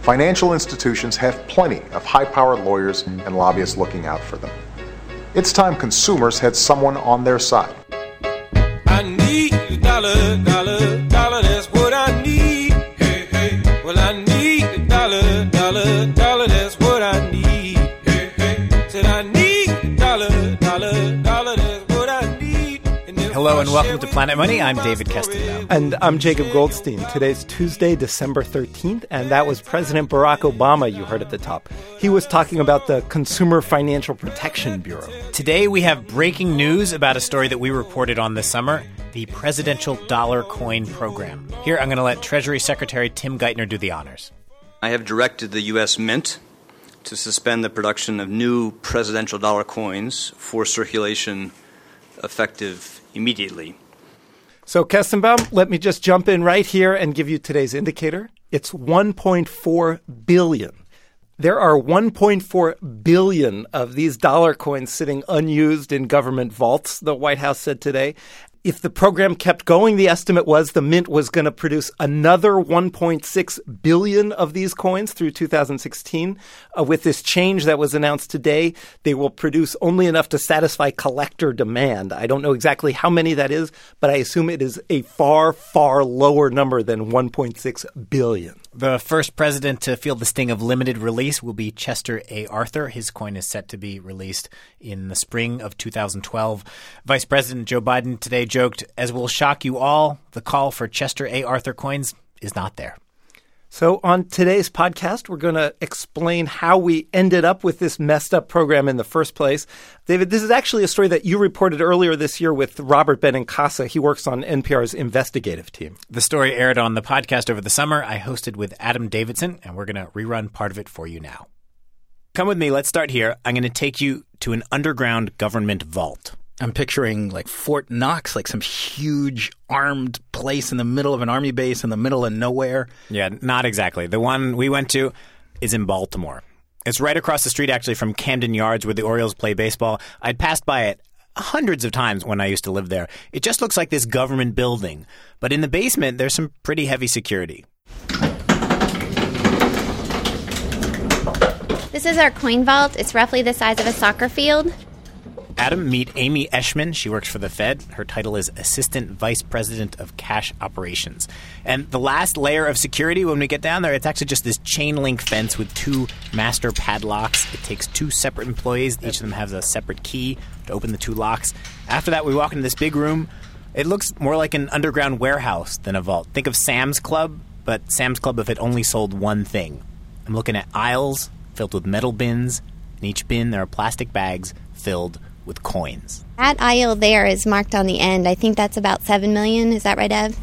financial institutions have plenty of high powered lawyers and lobbyists looking out for them. It's time consumers had someone on their side. I need dollar, dollar, Hello and welcome to Planet Money. I'm David story, Kestenbaum. And I'm Jacob Goldstein. Today's Tuesday, December 13th, and that was President Barack Obama you heard at the top. He was talking about the Consumer Financial Protection Bureau. Today we have breaking news about a story that we reported on this summer the Presidential Dollar Coin Program. Here, I'm going to let Treasury Secretary Tim Geithner do the honors. I have directed the U.S. Mint to suspend the production of new presidential dollar coins for circulation effective immediately. So, Kestenbaum, let me just jump in right here and give you today's indicator. It's 1.4 billion. There are 1.4 billion of these dollar coins sitting unused in government vaults, the White House said today. If the program kept going, the estimate was the mint was going to produce another 1.6 billion of these coins through 2016. Uh, with this change that was announced today, they will produce only enough to satisfy collector demand. I don't know exactly how many that is, but I assume it is a far, far lower number than 1.6 billion. The first president to feel the sting of limited release will be Chester A. Arthur. His coin is set to be released in the spring of 2012. Vice President Joe Biden today joked, as will shock you all, the call for Chester A. Arthur coins is not there. So, on today's podcast, we're going to explain how we ended up with this messed up program in the first place. David, this is actually a story that you reported earlier this year with Robert Benincasa. He works on NPR's investigative team. The story aired on the podcast over the summer. I hosted with Adam Davidson, and we're going to rerun part of it for you now. Come with me. Let's start here. I'm going to take you to an underground government vault. I'm picturing like Fort Knox, like some huge armed place in the middle of an army base in the middle of nowhere. Yeah, not exactly. The one we went to is in Baltimore. It's right across the street, actually, from Camden Yards, where the Orioles play baseball. I'd passed by it hundreds of times when I used to live there. It just looks like this government building. But in the basement, there's some pretty heavy security. This is our coin vault. It's roughly the size of a soccer field. Adam, meet Amy Eschman. She works for the Fed. Her title is Assistant Vice President of Cash Operations. And the last layer of security, when we get down there, it's actually just this chain link fence with two master padlocks. It takes two separate employees. Each of them has a separate key to open the two locks. After that, we walk into this big room. It looks more like an underground warehouse than a vault. Think of Sam's Club, but Sam's Club if it only sold one thing. I'm looking at aisles filled with metal bins. In each bin, there are plastic bags filled with coins. That aisle there is marked on the end. I think that's about seven million. Is that right, Ev?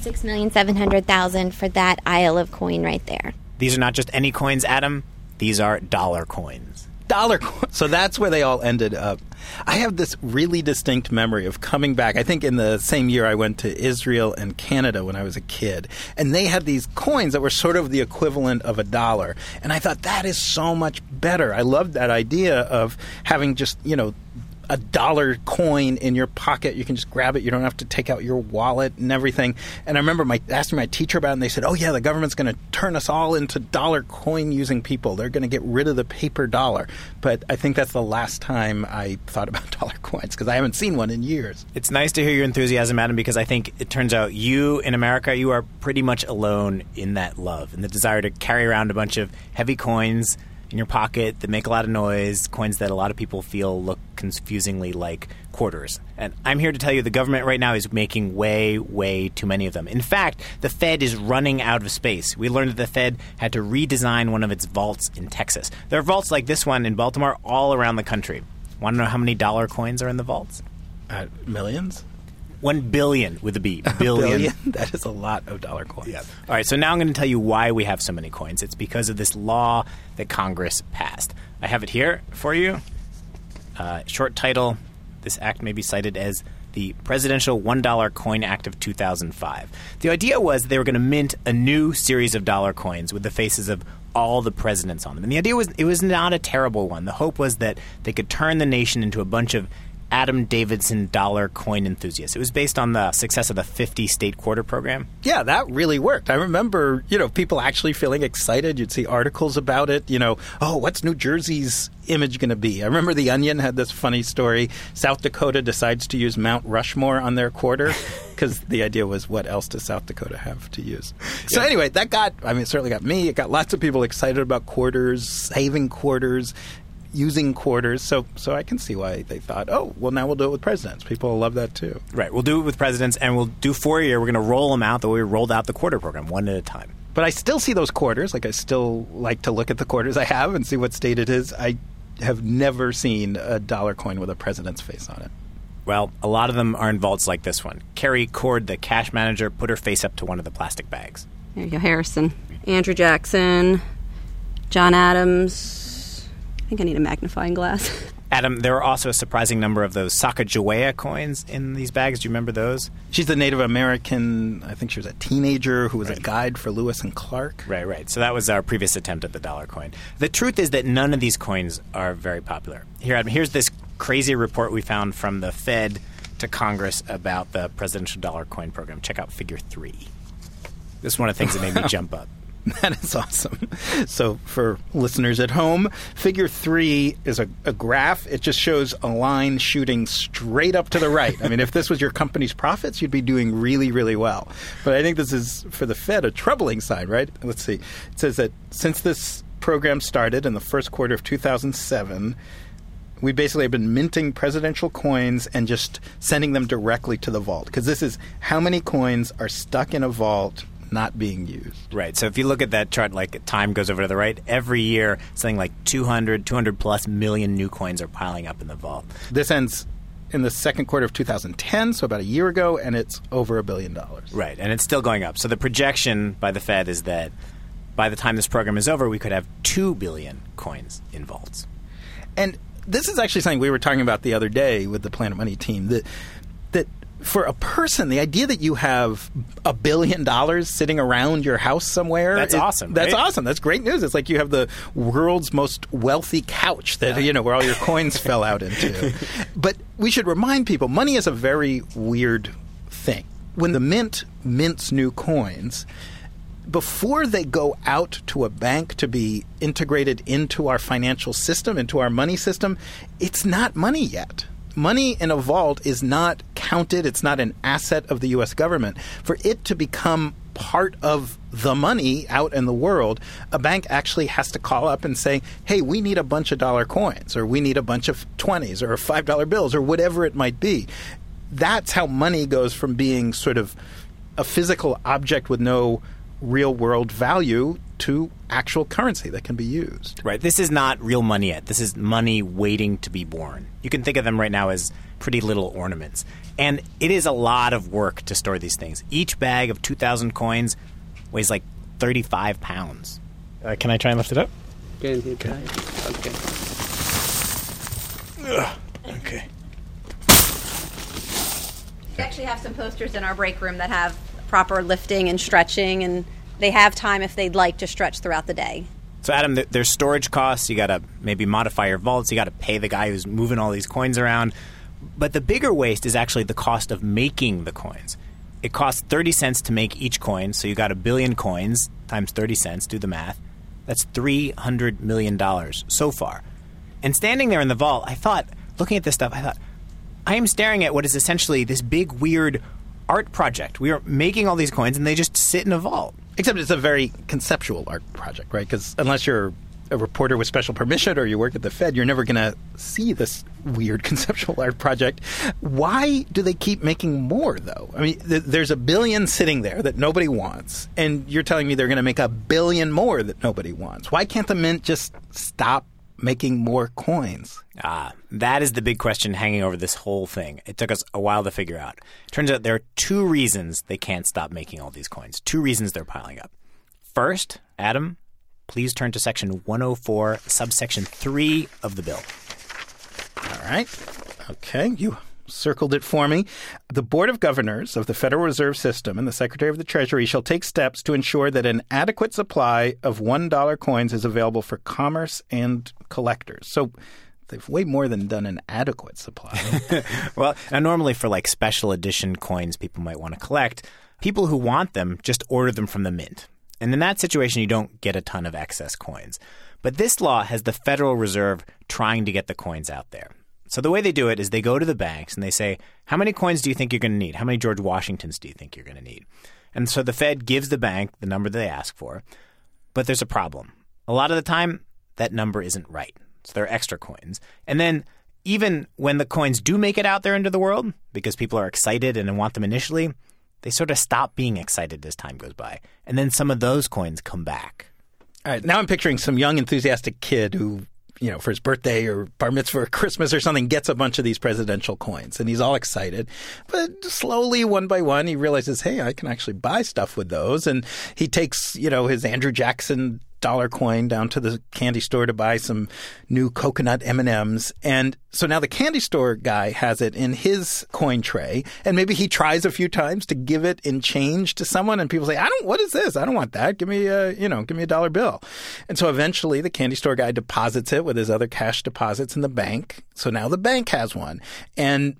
Six million seven hundred thousand for that aisle of coin right there. These are not just any coins, Adam. These are dollar coins. Dollar coin. So that's where they all ended up. I have this really distinct memory of coming back. I think in the same year I went to Israel and Canada when I was a kid. And they had these coins that were sort of the equivalent of a dollar. And I thought that is so much better. I loved that idea of having just, you know, a dollar coin in your pocket. You can just grab it. You don't have to take out your wallet and everything. And I remember my asking my teacher about it, and they said, "Oh yeah, the government's going to turn us all into dollar coin using people. They're going to get rid of the paper dollar." But I think that's the last time I thought about dollar coins because I haven't seen one in years. It's nice to hear your enthusiasm, Adam, because I think it turns out you in America, you are pretty much alone in that love and the desire to carry around a bunch of heavy coins in your pocket that make a lot of noise, coins that a lot of people feel look confusingly like quarters. And I'm here to tell you the government right now is making way, way too many of them. In fact, the Fed is running out of space. We learned that the Fed had to redesign one of its vaults in Texas. There are vaults like this one in Baltimore all around the country. Want to know how many dollar coins are in the vaults? Uh, millions? One billion with a B. Billion. Billion? That is a lot of dollar coins. All right, so now I'm going to tell you why we have so many coins. It's because of this law that Congress passed. I have it here for you. Uh, short title This act may be cited as the Presidential $1 Coin Act of 2005. The idea was they were going to mint a new series of dollar coins with the faces of all the presidents on them. And the idea was it was not a terrible one. The hope was that they could turn the nation into a bunch of Adam Davidson Dollar Coin Enthusiast. It was based on the success of the 50 state quarter program. Yeah, that really worked. I remember, you know, people actually feeling excited. You'd see articles about it, you know, oh, what's New Jersey's image going to be? I remember The Onion had this funny story. South Dakota decides to use Mount Rushmore on their quarter because the idea was what else does South Dakota have to use? So, anyway, that got, I mean, it certainly got me. It got lots of people excited about quarters, saving quarters using quarters. So so I can see why they thought, oh, well, now we'll do it with presidents. People will love that too. Right. We'll do it with presidents, and we'll do four a year. We're going to roll them out the way we rolled out the quarter program, one at a time. But I still see those quarters. Like I still like to look at the quarters I have and see what state it is. I have never seen a dollar coin with a president's face on it. Well, a lot of them are in vaults like this one. Carrie Cord, the cash manager, put her face up to one of the plastic bags. There you go, Harrison. Andrew Jackson, John Adams. I think I need a magnifying glass. Adam, there are also a surprising number of those Sacagawea coins in these bags. Do you remember those? She's a Native American. I think she was a teenager who was a guide for Lewis and Clark. Right, right. So that was our previous attempt at the dollar coin. The truth is that none of these coins are very popular. Here, Adam, here's this crazy report we found from the Fed to Congress about the presidential dollar coin program. Check out Figure Three. This is one of the things that made me jump up. That is awesome. So, for listeners at home, figure three is a, a, graph. It just shows a line shooting straight up to the right. I mean, if this was your company's profits, you'd be doing really, really well. But I think this is, for the Fed, a troubling sign, right? Let's see. It says that since this program started in the first quarter of 2007, we basically have been minting presidential coins and just sending them directly to the vault. Because this is how many coins are stuck in a vault not being used. Right. So if you look at that chart, like time goes over to the right, every year something like 200, 200 plus million new coins are piling up in the vault. This ends in the second quarter of 2010, so about a year ago, and it's over a billion dollars. Right. And it's still going up. So the projection by the Fed is that by the time this program is over, we could have 2 billion coins in vaults. And this is actually something we were talking about the other day with the Planet Money team that that for a person, the idea that you have a billion dollars sitting around your house somewhere That's is- awesome, That's right? awesome. That's great news. It's like you have the world's most wealthy couch that you know where all your coins fell out into. But we should remind people money is a very weird thing. When the mint mints new coins, before they go out to a bank to be integrated into our financial system, into our money system, it's not money yet. Money in a vault is not counted, it's not an asset of the US government. For it to become part of the money out in the world, a bank actually has to call up and say, hey, we need a bunch of dollar coins, or we need a bunch of 20s, or $5 bills, or whatever it might be. That's how money goes from being sort of a physical object with no real world value to actual currency that can be used. Right. This is not real money yet. This is money waiting to be born. You can think of them right now as pretty little ornaments. And it is a lot of work to store these things. Each bag of 2,000 coins weighs like 35 pounds. Uh, can I try and lift it up? Okay. Okay. We actually have some posters in our break room that have proper lifting and stretching, and they have time if they'd like to stretch throughout the day. So, Adam, there's storage costs. You got to maybe modify your vaults. You got to pay the guy who's moving all these coins around. But the bigger waste is actually the cost of making the coins. It costs 30 cents to make each coin. So, you got a billion coins times 30 cents. Do the math. That's $300 million so far. And standing there in the vault, I thought, looking at this stuff, I thought, I am staring at what is essentially this big, weird art project. We are making all these coins and they just sit in a vault. Except it's a very conceptual art project, right? Because unless you're a reporter with special permission or you work at the Fed, you're never going to see this weird conceptual art project. Why do they keep making more, though? I mean, th- there's a billion sitting there that nobody wants, and you're telling me they're going to make a billion more that nobody wants. Why can't the mint just stop making more coins? Ah, that is the big question hanging over this whole thing. It took us a while to figure out. Turns out there are two reasons they can't stop making all these coins. Two reasons they're piling up. First, Adam, please turn to section 104, subsection 3 of the bill. All right. Okay. You circled it for me. The Board of Governors of the Federal Reserve System and the Secretary of the Treasury shall take steps to ensure that an adequate supply of $1 coins is available for commerce and collectors. So they've way more than done an adequate supply. well, now normally for like special edition coins people might want to collect, people who want them just order them from the mint. And in that situation, you don't get a ton of excess coins. But this law has the Federal Reserve trying to get the coins out there. So the way they do it is they go to the banks and they say, How many coins do you think you're going to need? How many George Washingtons do you think you're going to need? And so the Fed gives the bank the number that they ask for. But there's a problem. A lot of the time, that number isn't right. So there are extra coins. And then even when the coins do make it out there into the world, because people are excited and want them initially, they sort of stop being excited as time goes by. And then some of those coins come back. All right, now I'm picturing some young enthusiastic kid who you know, for his birthday or bar mitzvah or Christmas or something, gets a bunch of these presidential coins and he's all excited. But slowly, one by one, he realizes, hey, I can actually buy stuff with those. And he takes, you know, his Andrew Jackson dollar coin down to the candy store to buy some new coconut M&Ms and so now the candy store guy has it in his coin tray and maybe he tries a few times to give it in change to someone and people say I don't what is this? I don't want that. Give me a you know give me a dollar bill. And so eventually the candy store guy deposits it with his other cash deposits in the bank. So now the bank has one. And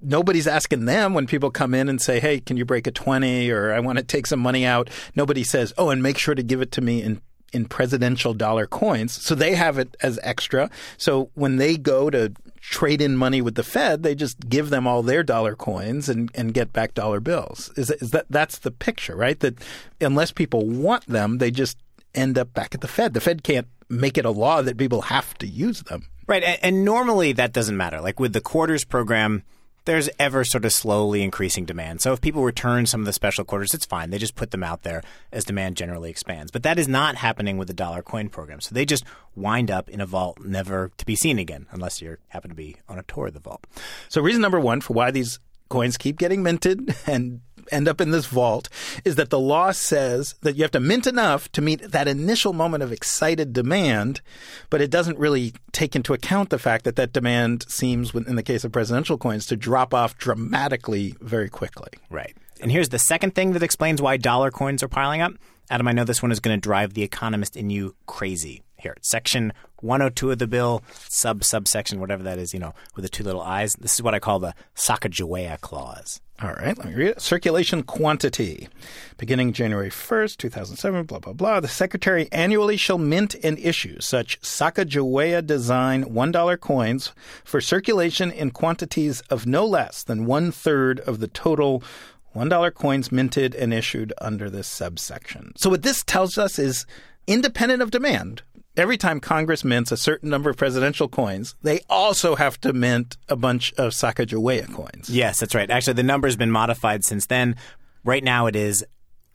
nobody's asking them when people come in and say, "Hey, can you break a 20 or I want to take some money out." Nobody says, "Oh, and make sure to give it to me in in presidential dollar coins. So they have it as extra. So when they go to trade in money with the Fed, they just give them all their dollar coins and, and get back dollar bills. Is, that that's the picture, right? That unless people want them, they just end up back at the Fed. The Fed can't make it a law that people have to use them. Right. And, and normally that doesn't matter. Like with the quarters program, there's ever sort of slowly increasing demand. So if people return some of the special quarters, it's fine. They just put them out there as demand generally expands. But that is not happening with the dollar coin program. So they just wind up in a vault never to be seen again unless you happen to be on a tour of the vault. So reason number one for why these coins keep getting minted and end up in this vault is that the law says that you have to mint enough to meet that initial moment of excited demand, but it doesn't really take into account the fact that that demand seems, in the case of presidential coins, to drop off dramatically very quickly. Right. And here's the second thing that explains why dollar coins are piling up. Adam, I know this one is going to drive the economist in you crazy. Here, section 102 of the bill, sub subsection, whatever that is, you know, with the two little eyes. This is what I call the Sacagawea clause. All right, let me read it. Circulation quantity. Beginning January 1st, 2007, blah, blah, blah. The Secretary annually shall mint and issue such Sacagawea design $1 coins for circulation in quantities of no less than one third of the total $1 coins minted and issued under this subsection. So, what this tells us is independent of demand, every time Congress mints a certain number of presidential coins, they also have to mint a bunch of Sacagawea coins. Yes, that's right. Actually, the number's been modified since then. Right now, it is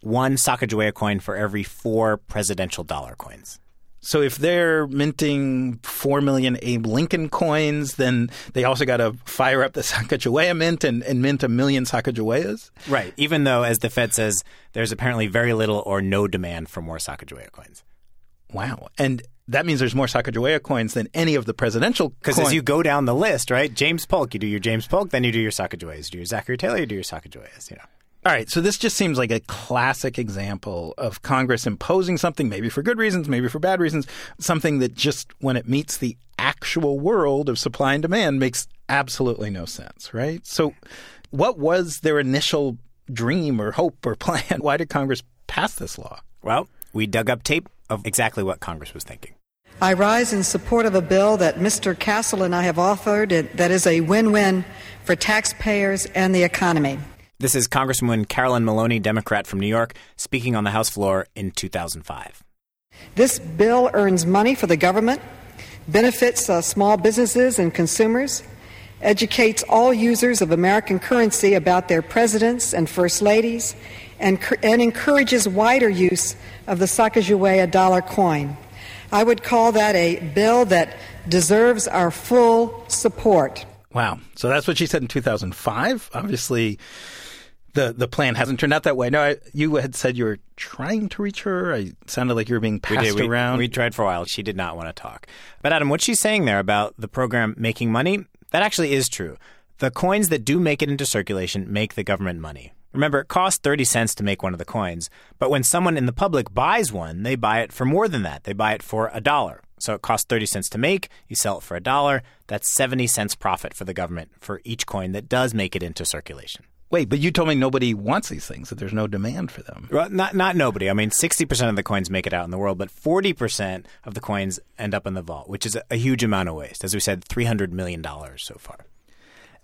one Sacagawea coin for every four presidential dollar coins. So if they're minting four million Abe Lincoln coins, then they also got to fire up the Sacagawea mint and, and mint a million Sacagaweas. Right. Even though, as the Fed says, there's apparently very little or no demand for more Sacagawea coins. Wow. And that means there's more Sacagawea coins than any of the presidential Because as you go down the list, right? James Polk, you do your James Polk, then you do your Sacagaweas. You do your Zachary Taylor, you do your Sacagaweas, you know. All right, so this just seems like a classic example of Congress imposing something, maybe for good reasons, maybe for bad reasons, something that just when it meets the actual world of supply and demand makes absolutely no sense, right? So, what was their initial dream or hope or plan? Why did Congress pass this law? Well, we dug up tape of exactly what Congress was thinking. I rise in support of a bill that Mr. Castle and I have authored that is a win win for taxpayers and the economy. This is Congresswoman Carolyn Maloney, Democrat from New York, speaking on the House floor in 2005. This bill earns money for the government, benefits uh, small businesses and consumers, educates all users of American currency about their presidents and first ladies, and, and encourages wider use of the Sacagawea dollar coin. I would call that a bill that deserves our full support. Wow. So that's what she said in 2005. Obviously, the the plan hasn't turned out that way. No, I, you had said you were trying to reach her. I sounded like you were being passed we did. around. We, we tried for a while. She did not want to talk. But Adam, what she's saying there about the program making money, that actually is true. The coins that do make it into circulation make the government money. Remember, it costs 30 cents to make one of the coins, but when someone in the public buys one, they buy it for more than that. They buy it for a dollar. So it costs 30 cents to make. You sell it for a dollar. That's 70 cents profit for the government for each coin that does make it into circulation. Wait, but you told me nobody wants these things, that there's no demand for them. Well, not not nobody. I mean, 60% of the coins make it out in the world, but 40% of the coins end up in the vault, which is a, a huge amount of waste. As we said, $300 million so far.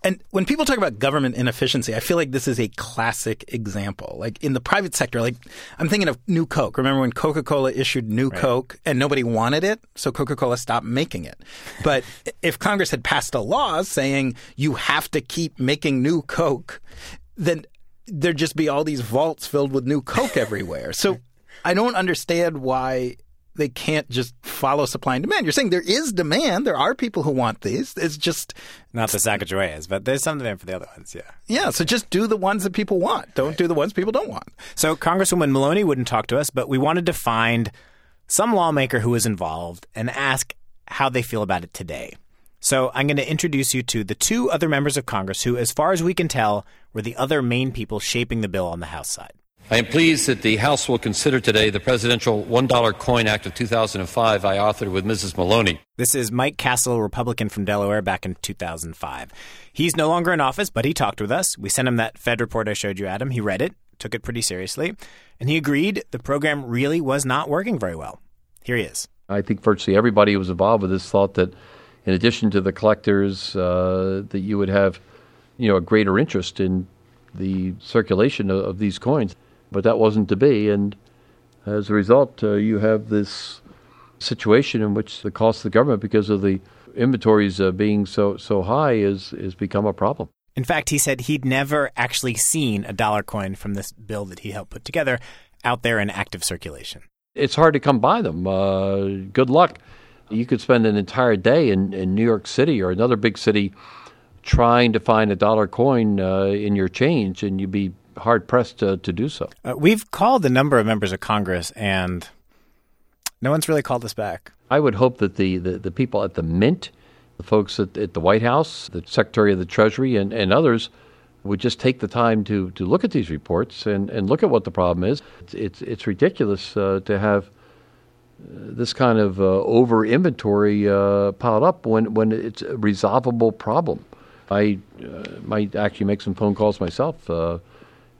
And when people talk about government inefficiency, I feel like this is a classic example. Like in the private sector, like I'm thinking of New Coke. Remember when Coca Cola issued New Right. Coke and nobody wanted it? So Coca Cola stopped making it. But if Congress had passed a law saying you have to keep making New Coke, then there'd just be all these vaults filled with New Coke everywhere. So I don't understand why they can't just follow supply and demand. You're saying there is demand. There are people who want these. It's just Not the Sacagaweas, but there's some demand for the other ones, yeah. yeah, so just do the ones that people want. Don't do the ones people don't want. So Congresswoman Maloney wouldn't talk to us, but we wanted to find some lawmaker who was involved and ask how they feel about it today. So I'm going to introduce you to the two other members of Congress who, as far as we can tell, were the other main people shaping the bill on the House side. I am pleased that the House will consider today the Presidential $1 Coin Act of 2005 I authored with Mrs. Maloney. This is Mike Castle, Republican from Delaware, back in 2005. He's no longer in office, but he talked with us. We sent him that Fed report I showed you, Adam. He read it, took it pretty seriously, and he agreed the program really was not working very well. Here he is. I think virtually everybody who was involved with this thought that, in addition to the collectors, uh, that you would have, you know, a greater interest in the circulation of, of these coins. But that wasn't to be, and as a result, uh, you have this situation in which the cost of the government, because of the inventories uh, being so so high, is is become a problem. In fact, he said he'd never actually seen a dollar coin from this bill that he helped put together out there in active circulation. It's hard to come by them. Uh, good luck. You could spend an entire day in, in New York City or another big city trying to find a dollar coin uh, in your change, and you'd be hard pressed to, to do so. Uh, we've called a number of members of Congress, and no one's really called us back. I would hope that the, the, the people at the Mint, the folks at, at the White House, the Secretary of the Treasury, and, and others would just take the time to, to look at these reports and, and look at what the problem is. It's, it's, it's ridiculous uh, to have uh, this kind of uh, over inventory uh, piled up when, when it's a resolvable problem. I uh, might actually make some phone calls myself uh,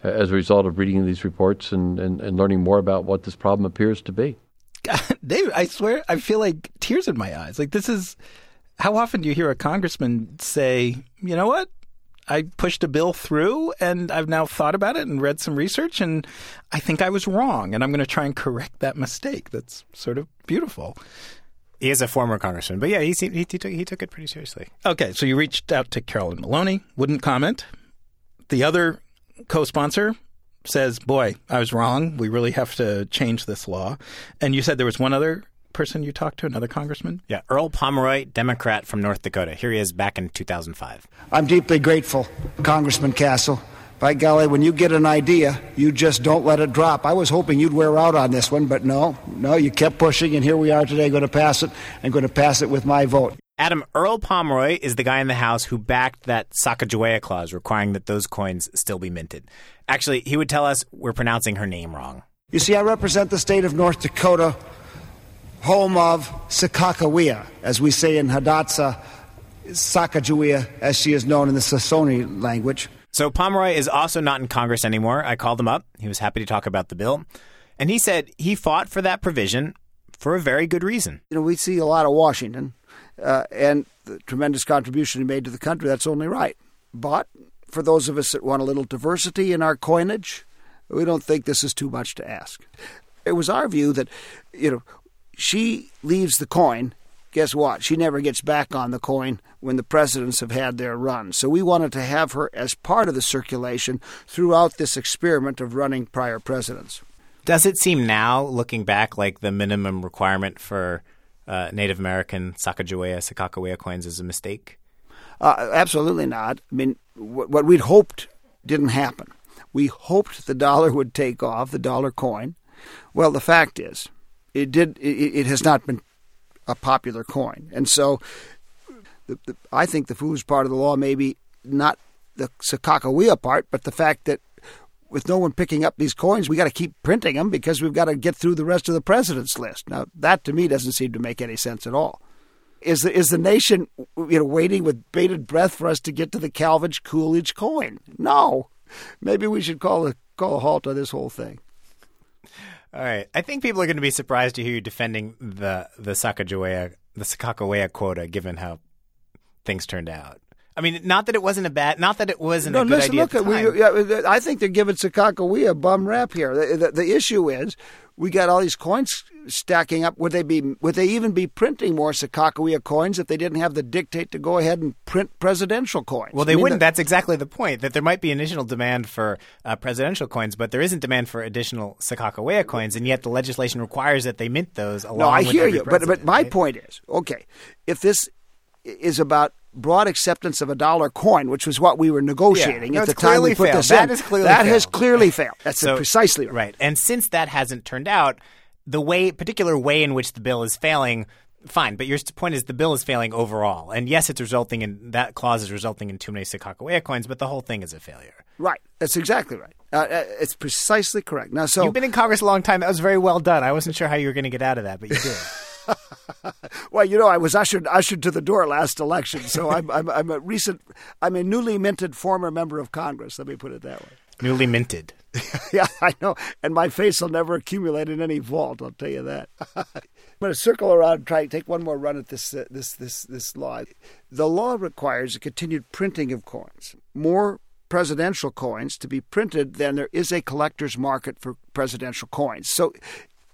as a result of reading these reports and, and, and learning more about what this problem appears to be. Dave, I swear, I feel like tears in my eyes. Like this is how often do you hear a congressman say, "You know what? I pushed a bill through, and I've now thought about it and read some research, and I think I was wrong, and I'm going to try and correct that mistake." That's sort of beautiful. He is a former congressman, but yeah, he, seemed, he, he, took, he took it pretty seriously. Okay, so you reached out to Carolyn Maloney, wouldn't comment. The other co-sponsor says, "Boy, I was wrong. We really have to change this law." And you said there was one other person you talked to, another congressman. Yeah, Earl Pomeroy, Democrat from North Dakota. Here he is back in 2005. I'm deeply grateful, Congressman Castle. By golly, when you get an idea, you just don't let it drop. I was hoping you'd wear out on this one, but no, no, you kept pushing, and here we are today going to pass it, and going to pass it with my vote. Adam Earl Pomeroy is the guy in the House who backed that Sacagawea clause requiring that those coins still be minted. Actually, he would tell us we're pronouncing her name wrong. You see, I represent the state of North Dakota, home of Sakakawea, as we say in Hidatsa, Sacagawea, as she is known in the Shoshone language. So Pomeroy is also not in Congress anymore. I called him up. He was happy to talk about the bill. And he said he fought for that provision for a very good reason. You know, we see a lot of Washington uh, and the tremendous contribution he made to the country. That's only right. But for those of us that want a little diversity in our coinage, we don't think this is too much to ask. It was our view that, you know, she leaves the coin. Guess what? She never gets back on the coin when the presidents have had their run. So we wanted to have her as part of the circulation throughout this experiment of running prior presidents. Does it seem now, looking back, like the minimum requirement for uh, Native American Sacagawea, Sakakawea coins is a mistake? Uh, absolutely not. I mean, what, what we'd hoped didn't happen. We hoped the dollar would take off, the dollar coin. Well, the fact is, it did. It, it has not been a popular coin, and so the, the, I think the foolish part of the law may be not the Sakakawea part, but the fact that with no one picking up these coins, we got to keep printing them because we've got to get through the rest of the president's list. Now, that to me doesn't seem to make any sense at all. Is the, is the nation you know waiting with bated breath for us to get to the Calvin Coolidge coin? No. Maybe we should call a call a halt on this whole thing. All right. I think people are going to be surprised to hear you defending the the Sacagawea the Sakakawea quota, given how things turned out. I mean, not that it wasn't a bad, not that it wasn't no, a good listen, idea. look, at we, yeah, I think they're giving Sakakawea a bum rap here. The, the, the issue is we got all these coins stacking up. Would they be? Would they even be printing more Sakakawea coins if they didn't have the dictate to go ahead and print presidential coins? Well, they I mean, wouldn't. the- That's exactly the point. That there might be initial demand for uh, presidential coins, but there isn't demand for additional Sakakawea coins, and yet the legislation requires that they mint those along No, I hear you, but but my right? point is, okay, if this is about broad acceptance of a dollar coin, which was what we were negotiating No, at the time we put failed. this That in, has clearly that has failed. clearly failed. That's So- precisely right. right. And since that hasn't turned out, the way, particular way in which the bill is failing. Fine, but your point is the bill is failing overall, and yes, it's resulting in that clause is resulting in too many Sakakawea coins, but the whole thing is a failure. Right, that's exactly right. Uh, uh, it's precisely correct. Now, so You've been in Congress a long time. That was very well done. I wasn't sure how you were going to get out of that, but you did. Well, you know, I was ushered ushered to the door last election, so I'm, I'm I'm a recent, I'm a newly minted former member of Congress. Let me put it that way. Newly minted. yeah, I know, and my face will never accumulate in any vault. I'll tell you that. I'm going to circle around and try to take one more run at this uh, this this this law. The law requires a continued printing of coins. More presidential coins to be printed than there is a collector's market for presidential coins. So.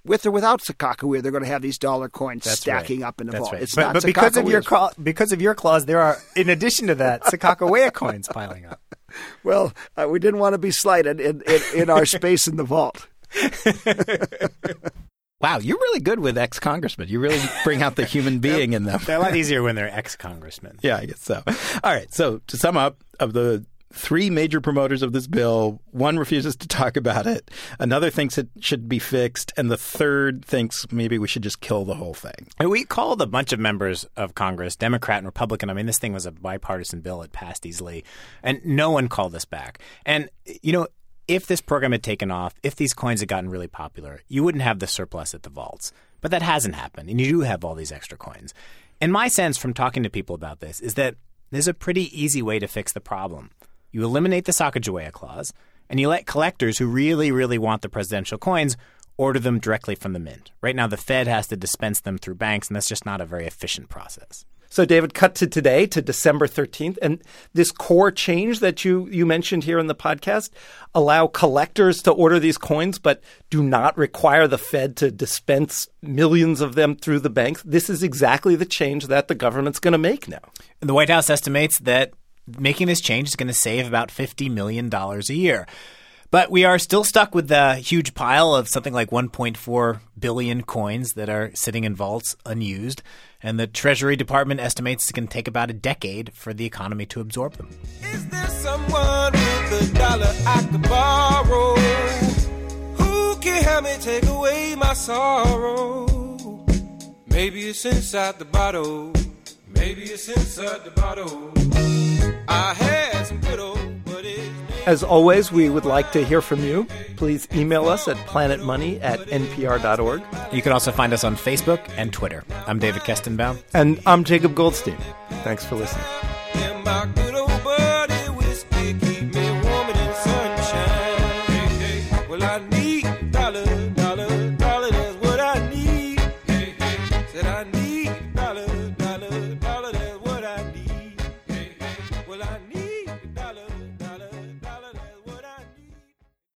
With or without Sakakawea, they're going to have these dollar coins That's stacking right. up in the That's vault. right. It's but, not but because of your cla- because of your clause, there are in addition to that Sakakawea coins piling up. Well, uh, we didn't want to be slighted in, in, in our space in the vault. Wow, you're really good with ex congressmen. You really bring out the human being in them. They're a lot easier when they're ex congressmen. Yeah, I guess so. All right. So to sum up, of the three major promoters of this bill, one refuses to talk about it, another thinks it should be fixed, and the third thinks maybe we should just kill the whole thing. And we called a bunch of members of Congress, Democrat and Republican. I mean, this thing was a bipartisan bill; it passed easily, and no one called us back. And you know, if this program had taken off, if these coins had gotten really popular, you wouldn't have the surplus at the vaults. But that hasn't happened, and you do have all these extra coins. And my sense from talking to people about this is that there's a pretty easy way to fix the problem. You eliminate the Sacagawea clause, and you let collectors who really, really want the presidential coins order them directly from the mint. Right now, the Fed has to dispense them through banks, and that's just not a very efficient process. So, David, cut to today, to December 13th. And this core change that you, you mentioned here in the podcast allow collectors to order these coins, but do not require the Fed to dispense millions of them through the banks. This is exactly the change that the government's going to make now. The White House estimates that making this change is going to save about $50 million a year. But we are still stuck with the huge pile of something like 1.4 billion coins that are sitting in vaults unused. And the Treasury Department estimates it's going to take about a decade for the economy to absorb them. Is there someone with a dollar I could borrow? Who can help me take away my sorrow? Maybe it's inside the bottle. Maybe it's inside the bottle. I had some good old buddies. As always, we would like to hear from you. Please email us at planetmoney at npr.org. You can also find us on Facebook and Twitter. I'm David Kestenbaum. And I'm Jacob Goldstein. Thanks for listening.